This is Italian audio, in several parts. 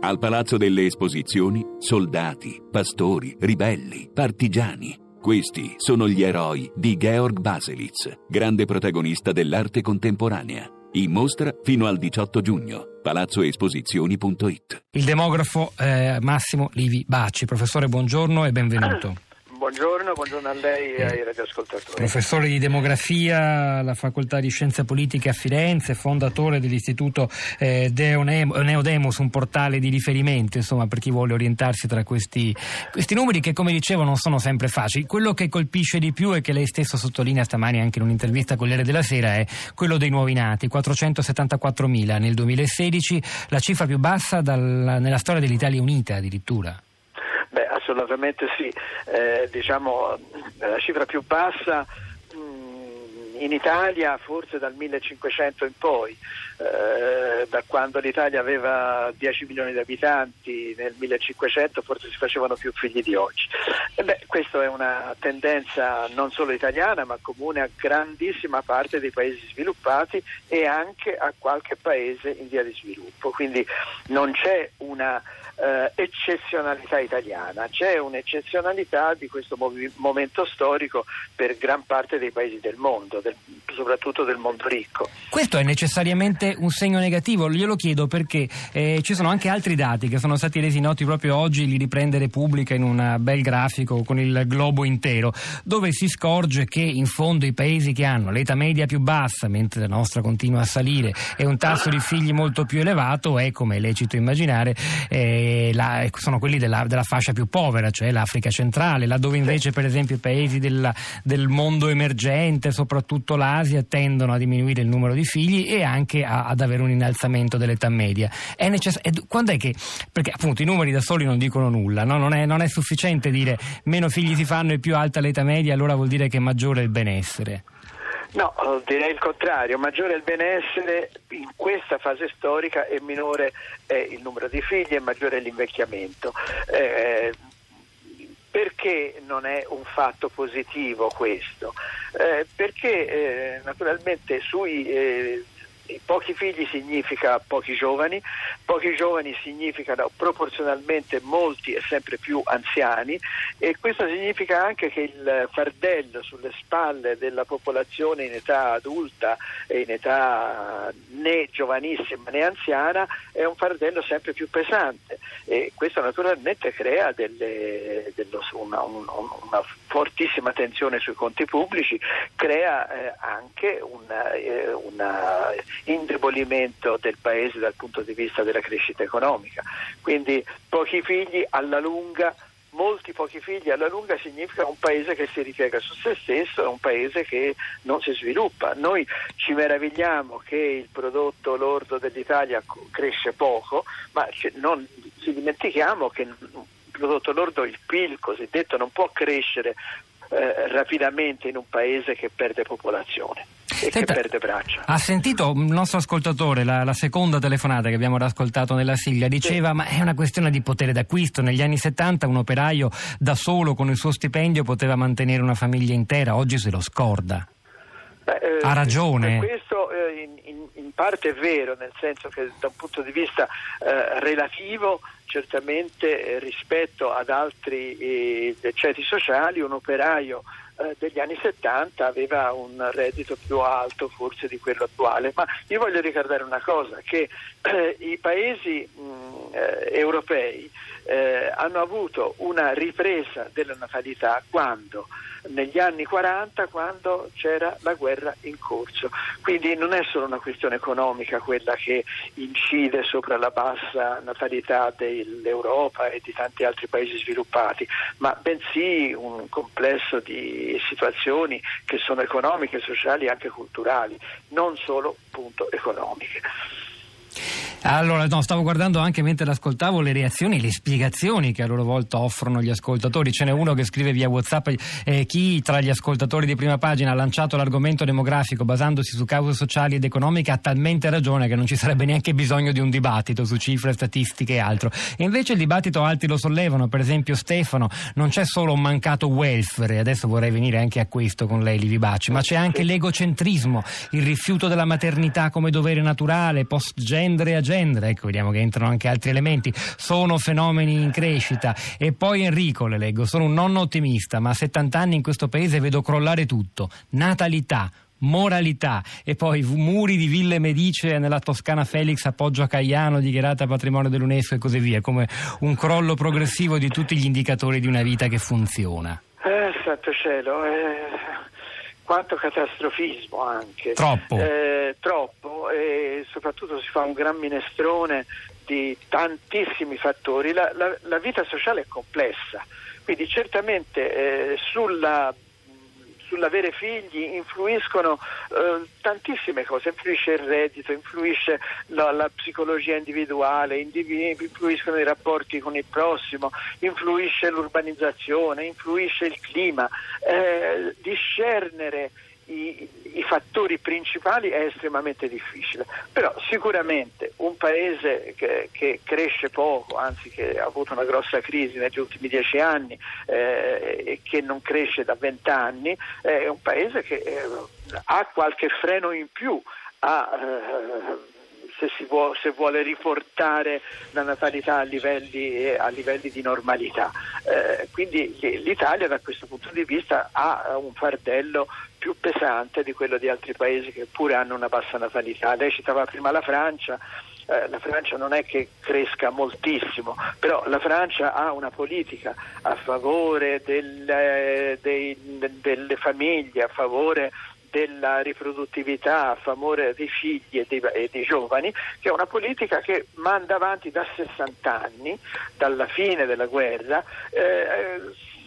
Al Palazzo delle Esposizioni, soldati, pastori, ribelli, partigiani. Questi sono gli eroi di Georg Baselitz, grande protagonista dell'arte contemporanea. In mostra fino al 18 giugno. palazzoesposizioni.it Il demografo eh, Massimo Livi Bacci. Professore, buongiorno e benvenuto. Buongiorno, buongiorno a lei e ai radioascoltatori. Professore di demografia alla Facoltà di Scienze Politiche a Firenze, fondatore dell'Istituto eh, Neodemus, un portale di riferimento insomma, per chi vuole orientarsi tra questi, questi, numeri che come dicevo non sono sempre facili. Quello che colpisce di più e che lei stesso sottolinea stamani anche in un'intervista con l'Ere della Sera è quello dei nuovi nati, 474.000 nel 2016, la cifra più bassa dal, nella storia dell'Italia Unita addirittura. Assolutamente sì. Eh, diciamo, la cifra più bassa in Italia forse dal 1500 in poi, eh, da quando l'Italia aveva 10 milioni di abitanti nel 1500 forse si facevano più figli di oggi. E beh, questa è una tendenza non solo italiana ma comune a grandissima parte dei paesi sviluppati e anche a qualche paese in via di sviluppo, quindi non c'è una eh, eccezionalità italiana, c'è un'eccezionalità di questo mov- momento storico per gran parte dei paesi del mondo, del, soprattutto del mondo ricco. Questo è necessariamente un segno negativo, glielo chiedo perché eh, ci sono anche altri dati che sono stati resi noti proprio oggi, li riprende Repubblica in un bel grafico con il globo intero, dove si scorge che in fondo i paesi che hanno l'età media più bassa, mentre la nostra continua a salire, e un tasso di figli molto più elevato, è come è lecito immaginare, eh, la, sono quelli della, della, fascia più povera, cioè l'Africa centrale, laddove invece per esempio i paesi della, del mondo emergente, soprattutto l'Asia, tendono a diminuire il numero di figli e anche a, ad avere un innalzamento dell'età media. È necess- è, quando è che, perché appunto i numeri da soli non dicono nulla, no? non, è, non, è, sufficiente dire meno figli si fanno e più alta l'età media, allora vuol dire che è maggiore il benessere. No, direi il contrario, maggiore il benessere in questa fase storica e minore è il numero di figli e maggiore è l'invecchiamento. Eh, perché non è un fatto positivo questo? Eh, perché eh, naturalmente sui eh, pochi figli significa pochi giovani, pochi giovani significano proporzionalmente molti e sempre più anziani e questo significa anche che il fardello sulle spalle della popolazione in età adulta e in età né giovanissima né anziana è un fardello sempre più pesante e questo naturalmente crea delle, dello, una, una, una, fortissima tensione sui conti pubblici, crea eh, anche una, eh, una indebolimento del paese dal punto di vista della crescita economica. Quindi pochi figli alla lunga molti pochi figli alla lunga significa un paese che si ripiega su se stesso, è un paese che non si sviluppa. Noi ci meravigliamo che il prodotto lordo dell'Italia cresce poco, ma non ci dimentichiamo che il prodotto lordo, il PIL cosiddetto, non può crescere eh, rapidamente in un paese che perde popolazione Senta, che perde braccia. Ha sentito il nostro ascoltatore, la, la, seconda telefonata che abbiamo ascoltato nella sigla, diceva sì. ma è una questione di potere d'acquisto. Negli anni 70 un operaio da solo con il suo stipendio poteva mantenere una famiglia intera, oggi se lo scorda. Beh, eh, ha ragione. Questo eh, in, in, in, parte è vero, nel senso che da un punto di vista eh, relativo certamente eh, rispetto ad altri eh, ceti sociali un operaio degli anni 70 aveva un reddito più alto forse di quello attuale, ma io voglio ricordare una cosa, che eh, i paesi mh, eh, europei eh, hanno avuto una ripresa della natalità quando negli anni 40 quando c'era la guerra in corso. Quindi non è solo una questione economica quella che incide sopra la bassa natalità dell'Europa e di tanti altri paesi sviluppati, ma bensì un complesso di situazioni che sono economiche, sociali e anche culturali, non solo appunto economiche. Allora, no, stavo guardando anche mentre l'ascoltavo le reazioni, le spiegazioni che a loro volta offrono gli ascoltatori. Ce n'è uno che scrive via WhatsApp: eh, chi tra gli ascoltatori di prima pagina ha lanciato l'argomento demografico basandosi su cause sociali ed economiche ha talmente ragione che non ci sarebbe neanche bisogno di un dibattito su cifre, statistiche e altro. E invece il dibattito altri lo sollevano, per esempio Stefano, non c'è solo un mancato welfare, adesso vorrei venire anche a questo con lei, Livi Bacci, ma c'è anche l'egocentrismo, il rifiuto della maternità come dovere naturale, post-gender e gender, ecco vediamo che entrano anche altri elementi, sono fenomeni in crescita. E poi Enrico, le leggo, sono un nonno ottimista, ma a 70 anni in questo paese vedo crollare tutto. Natalità, moralità e poi muri di ville medicee nella Toscana Felix a Poggio a Caiano dichiarata patrimonio dell'UNESCO e così via, come un crollo progressivo di tutti gli indicatori di una vita che funziona. Eh, santo cielo, eh, quanto catastrofismo anche. Troppo. Eh, troppo e soprattutto si fa un gran minestrone di tantissimi fattori. La, la, la vita sociale è complessa, quindi certamente eh, sulla sull'avere figli influiscono eh, tantissime cose, influisce il reddito, influisce la, la psicologia individuale, influiscono i rapporti con il prossimo, influisce l'urbanizzazione, influisce il clima, eh, discernere i, i, fattori principali è estremamente difficile, però sicuramente un paese che, che, cresce poco, anzi che ha avuto una grossa crisi negli ultimi dieci anni eh, e che non cresce da vent'anni, è un paese che eh, ha qualche freno in più a eh, se, vuole, se, vuole riportare la natalità a livelli, a livelli di normalità. Eh, quindi l'Italia da questo punto di vista ha un fardello più pesante di quello di altri paesi che pure hanno una bassa natalità. Lei citava prima la Francia. Eh, la Francia non è che cresca moltissimo, però la Francia ha una politica a favore del, eh, dei, delle famiglie, a favore della riproduttività a favore dei figli e dei, e dei, giovani, che è una politica che manda avanti da 60 anni, dalla fine della guerra, eh,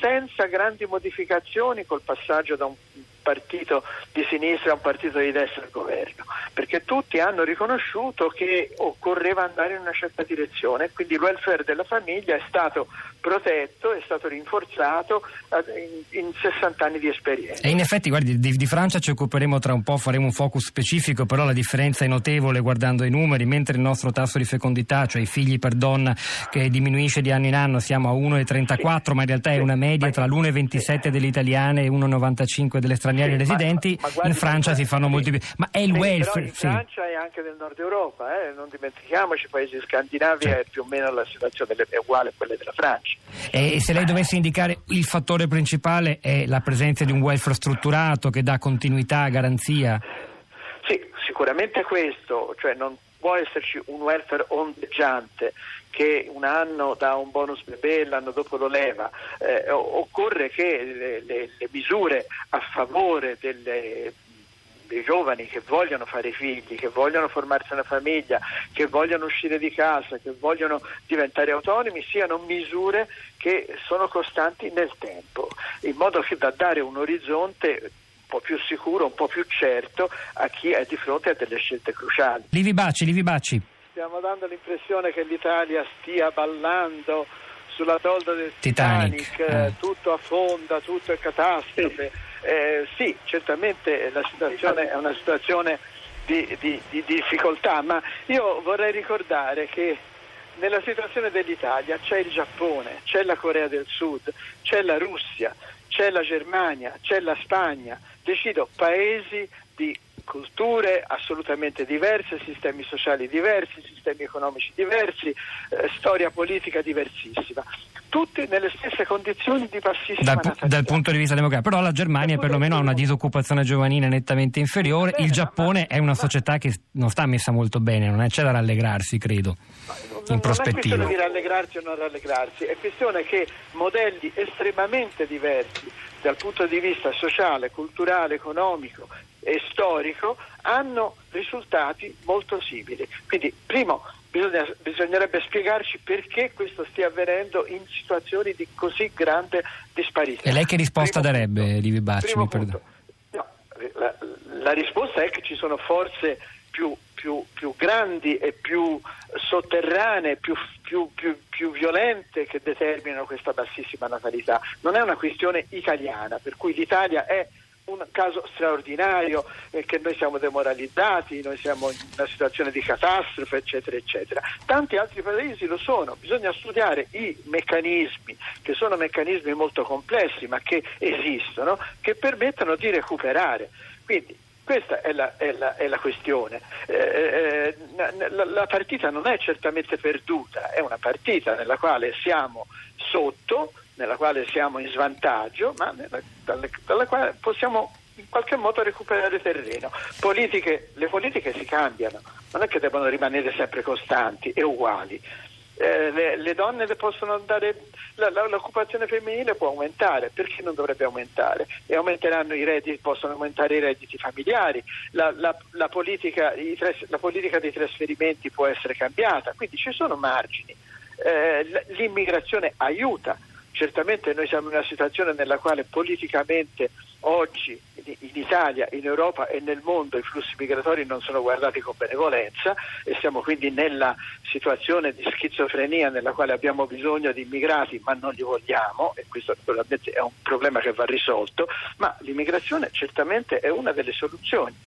senza grandi modificazioni col passaggio da un partito di sinistra a un partito di destra al governo, perché tutti hanno riconosciuto che occorreva andare in una certa direzione, quindi il welfare della famiglia è stato protetto, è stato rinforzato in, in 60 anni di esperienza. E in effetti, guardi, di, di, Francia ci occuperemo tra un po', faremo un focus specifico, però la differenza è notevole guardando i numeri, mentre il nostro tasso di fecondità, cioè i figli per donna, che diminuisce di anno in anno, siamo a 1,34, sì. ma in realtà è una media tra l'1,27 delle italiane e 1,95 delle straniere sì, residenti, ma, ma in Francia si fanno sì. molti più. Ma è il welfare. in Francia e anche nel nord Europa, eh? non dimentichiamoci, i paesi scandinavi è più o meno la situazione è uguale a quella della Francia. E se lei dovesse indicare il fattore principale è la presenza di un welfare strutturato che dà continuità, garanzia? Sì, sicuramente questo, cioè non può esserci un welfare ondeggiante che un anno dà un bonus bebè, l'anno dopo lo leva. Eh, occorre che le, le, le misure a favore delle dei giovani che vogliono fare figli, che vogliono formarsi una famiglia, che vogliono uscire di casa, che vogliono diventare autonomi, siano misure che sono costanti nel tempo, in modo da dare un orizzonte po' più sicuro, un po' più certo a chi è di fronte a delle scelte cruciali. Livi Bacci, Livi Bacci. Stiamo dando l'impressione che l'Italia stia ballando sulla tolda del Titanic, Titanic eh. tutto affonda, tutto è catastrofe. Eh, sì, certamente la situazione è una situazione di, di, di, difficoltà, ma io vorrei ricordare che nella situazione dell'Italia c'è il Giappone, c'è la Corea del Sud, c'è la Russia, c'è la Germania, c'è la Spagna, decido paesi di culture assolutamente diverse, sistemi sociali diversi, sistemi economici diversi, eh, storia politica diversissima. Tutti nelle stesse condizioni di bassissima dal, dal punto di vista demografico. Però la Germania perlomeno ha una disoccupazione giovanile nettamente inferiore. Bene, Il Giappone ma, è una ma, società che non sta messa molto bene, non è, c'è da rallegrarsi, credo. Non, in prospettiva. Non è questione di rallegrarsi o non rallegrarsi, è questione che modelli estremamente diversi dal punto di vista sociale, culturale, economico e storico hanno risultati molto simili. Quindi, primo, bisogna, bisognerebbe spiegarci perché questo stia avvenendo in situazioni di così grande disparità. E lei che risposta primo darebbe. Livi Bacci? No, la, la risposta è che ci sono forze più, più, più, grandi e più sotterranee, più, più, violente che determinano questa bassissima natalità. Non è una questione italiana, per cui l'Italia è un caso straordinario eh, che noi siamo demoralizzati, noi siamo in una situazione di catastrofe, eccetera, eccetera. Tanti altri paesi lo sono, bisogna studiare i meccanismi, che sono meccanismi molto complessi, ma che esistono, che permettono di recuperare. Quindi Questa è la, è la, è la questione. Eh, eh, la, la, partita non è certamente perduta, è una partita nella quale siamo sotto, nella quale siamo in svantaggio, ma nella, dalla, dalla quale possiamo in qualche modo recuperare terreno. Politiche, le politiche si cambiano, non è che devono rimanere sempre costanti e uguali. Eh, le, le, donne le possono andare, la, la, l'occupazione femminile può aumentare, perché non dovrebbe aumentare? E aumenteranno i redditi, possono aumentare i redditi familiari, la, la politica, tras, politica, dei trasferimenti può essere cambiata, quindi ci sono margini. Eh, l'immigrazione aiuta, certamente noi siamo in una situazione nella quale politicamente oggi in Italia, in Europa e nel mondo i flussi migratori non sono guardati con benevolenza e siamo quindi nella situazione di schizofrenia nella quale abbiamo bisogno di immigrati ma non li vogliamo e questo naturalmente è un problema che va risolto, ma l'immigrazione certamente è una delle soluzioni.